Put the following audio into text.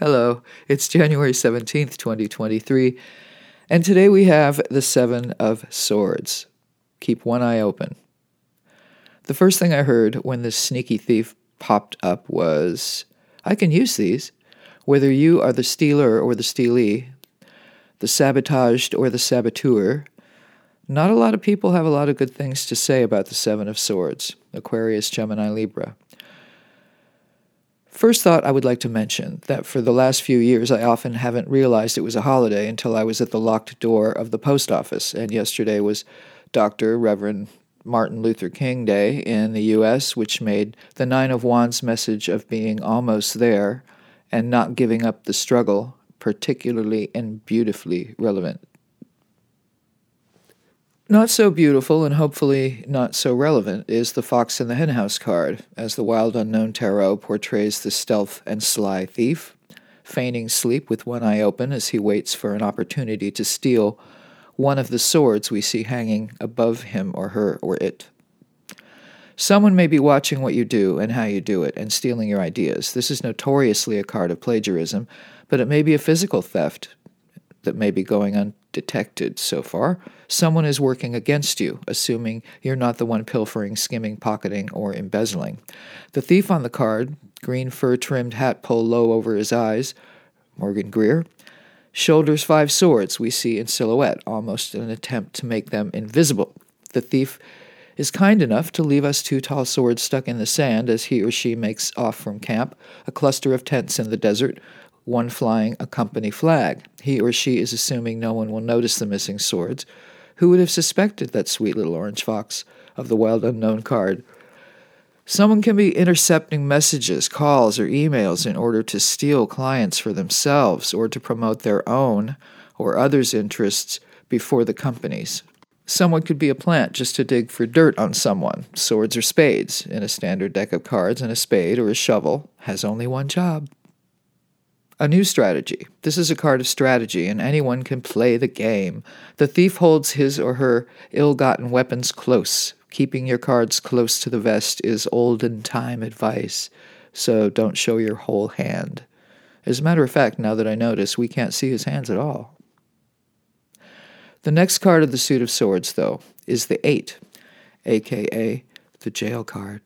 Hello, it's January 17th, 2023, and today we have the Seven of Swords. Keep one eye open. The first thing I heard when this sneaky thief popped up was I can use these. Whether you are the stealer or the stealee, the sabotaged or the saboteur, not a lot of people have a lot of good things to say about the Seven of Swords Aquarius, Gemini, Libra. First thought I would like to mention that for the last few years I often haven't realized it was a holiday until I was at the locked door of the post office, and yesterday was Dr. Reverend Martin Luther King Day in the US, which made the Nine of Wands message of being almost there and not giving up the struggle particularly and beautifully relevant. Not so beautiful and hopefully not so relevant is the Fox in the Henhouse card, as the Wild Unknown Tarot portrays the stealth and sly thief, feigning sleep with one eye open as he waits for an opportunity to steal one of the swords we see hanging above him or her or it. Someone may be watching what you do and how you do it and stealing your ideas. This is notoriously a card of plagiarism, but it may be a physical theft that may be going undetected so far. Someone is working against you, assuming you're not the one pilfering, skimming, pocketing, or embezzling. The thief on the card, green fur trimmed hat pulled low over his eyes, Morgan Greer, shoulders five swords we see in silhouette, almost an attempt to make them invisible. The thief is kind enough to leave us two tall swords stuck in the sand as he or she makes off from camp, a cluster of tents in the desert, one flying a company flag. He or she is assuming no one will notice the missing swords. Who would have suspected that sweet little orange fox of the wild unknown card? Someone can be intercepting messages, calls, or emails in order to steal clients for themselves or to promote their own or others' interests before the company's. Someone could be a plant just to dig for dirt on someone. Swords or spades. In a standard deck of cards, and a spade or a shovel has only one job a new strategy. This is a card of strategy, and anyone can play the game. The thief holds his or her ill gotten weapons close. Keeping your cards close to the vest is olden time advice, so don't show your whole hand. As a matter of fact, now that I notice, we can't see his hands at all. The next card of the suit of swords, though, is the Eight, aka the jail card.